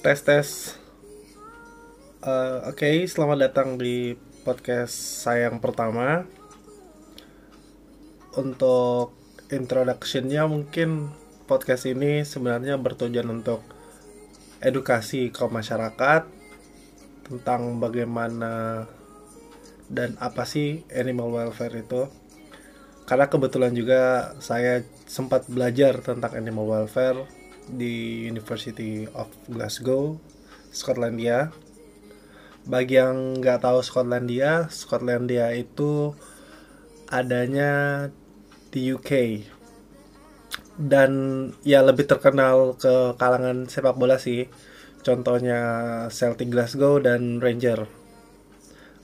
tes tes Eh, oke selamat datang di podcast saya yang pertama. Untuk introductionnya mungkin podcast ini sebenarnya bertujuan untuk edukasi ke masyarakat tentang bagaimana dan apa sih animal welfare itu. Karena kebetulan juga saya sempat belajar tentang animal welfare di University of Glasgow, Skotlandia. Bagi yang nggak tahu Skotlandia, Skotlandia itu adanya di UK dan ya lebih terkenal ke kalangan sepak bola sih. Contohnya Celtic Glasgow dan Ranger.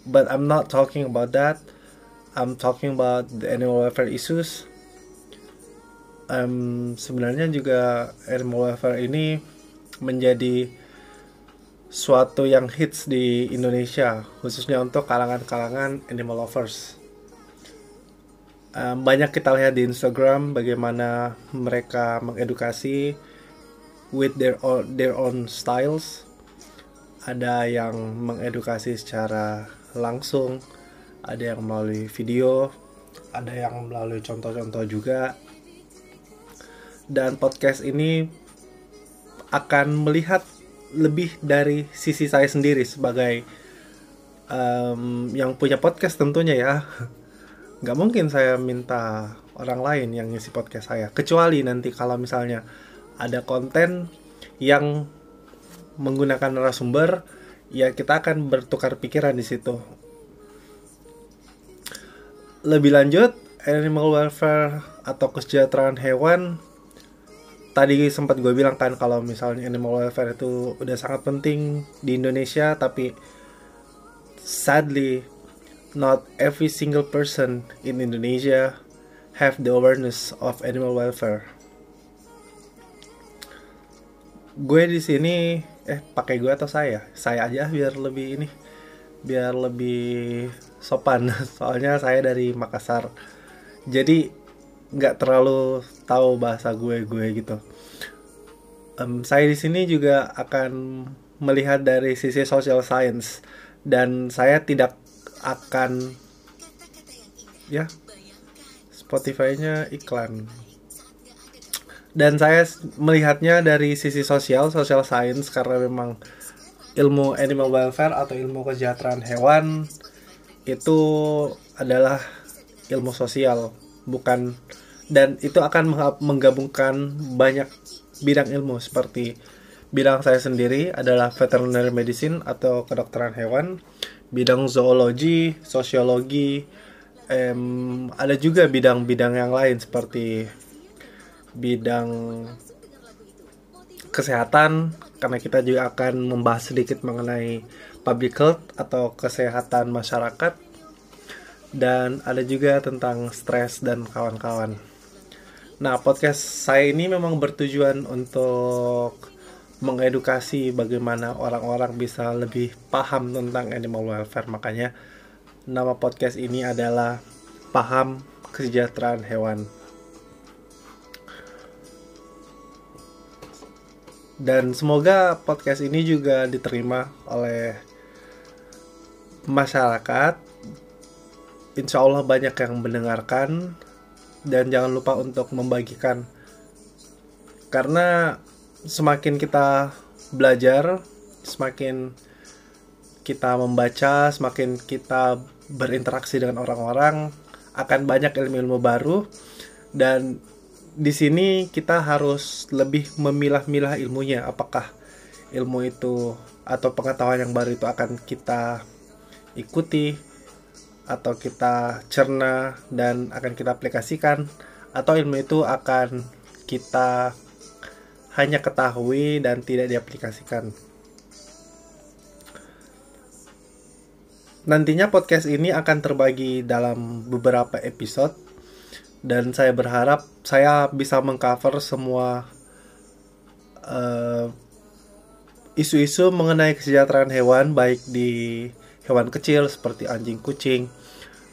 But I'm not talking about that. I'm talking about the animal welfare issues. Um, sebenarnya juga animal welfare ini menjadi suatu yang hits di Indonesia, khususnya untuk kalangan-kalangan animal lovers. Um, banyak kita lihat di Instagram bagaimana mereka mengedukasi with their own, their own styles. Ada yang mengedukasi secara langsung, ada yang melalui video, ada yang melalui contoh-contoh juga. Dan podcast ini akan melihat lebih dari sisi saya sendiri sebagai um, yang punya podcast tentunya ya. Nggak mungkin saya minta orang lain yang ngisi podcast saya, kecuali nanti kalau misalnya ada konten yang menggunakan narasumber, ya kita akan bertukar pikiran di situ lebih lanjut animal welfare atau kesejahteraan hewan tadi sempat gue bilang kan kalau misalnya animal welfare itu udah sangat penting di Indonesia tapi sadly not every single person in Indonesia have the awareness of animal welfare. Gue di sini eh pakai gue atau saya? Saya aja biar lebih ini biar lebih sopan. Soalnya saya dari Makassar. Jadi nggak terlalu tahu bahasa gue gue gitu. Um, saya di sini juga akan melihat dari sisi social science. Dan saya tidak akan ya Spotify-nya iklan. Dan saya melihatnya dari sisi sosial social science karena memang ilmu animal welfare atau ilmu kesejahteraan hewan itu adalah ilmu sosial bukan. Dan itu akan menggabungkan banyak bidang ilmu. Seperti bidang saya sendiri adalah veterinary medicine atau kedokteran hewan bidang zoologi sosiologi em, ada juga bidang-bidang yang lain seperti bidang kesehatan karena kita juga akan membahas sedikit mengenai public health atau kesehatan masyarakat dan ada juga tentang stres dan kawan-kawan. Nah, podcast saya ini memang bertujuan untuk mengedukasi bagaimana orang-orang bisa lebih paham tentang animal welfare. Makanya nama podcast ini adalah Paham Kesejahteraan Hewan. dan semoga podcast ini juga diterima oleh masyarakat insya Allah banyak yang mendengarkan. Dan jangan lupa untuk membagikan. Karena semakin kita belajar semakin kita membaca semakin kita berinteraksi dengan orang-orang akan banyak ilmu-ilmu baru. Dan di sini kita harus lebih memilah-milah ilmunya. Apakah ilmu itu atau pengetahuan yang baru itu akan kita ikuti atau kita cerna dan akan kita aplikasikan atau ilmu itu akan kita hanya ketahui dan tidak diaplikasikan. Nantinya podcast ini akan terbagi dalam beberapa episode dan saya berharap saya bisa mengcover semua isu isu-isu mengenai kesejahteraan hewan baik di hewan kecil seperti anjing kucing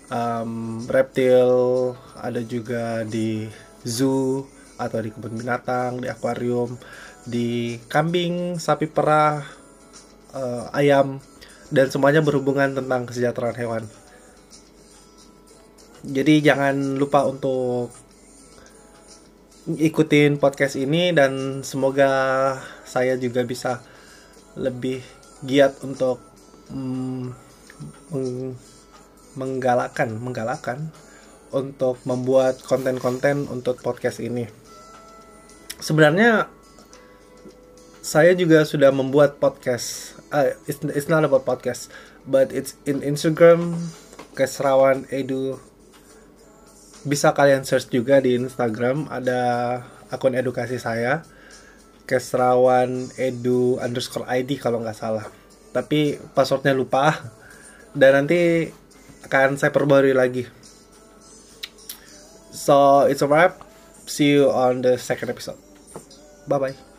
um, reptil ada juga di zoo atau di kebun binatang di akuarium di kambing sapi perah uh, ayam dan semuanya berhubungan tentang kesejahteraan hewan. Jadi jangan lupa untuk ikutin podcast ini dan semoga saya juga bisa lebih giat untuk mm, meng, menggalakkan menggalakkan untuk membuat konten-konten untuk podcast ini. Sebenarnya saya juga sudah membuat podcast. Uh, it's, it's not about podcast, but it's in Instagram Kesrawan Edu. Bisa kalian search juga di Instagram ada akun edukasi saya Kesrawan Edu underscore ID kalau nggak salah. Tapi passwordnya lupa dan nanti akan saya perbarui lagi. So it's a wrap. See you on the second episode. Bye bye.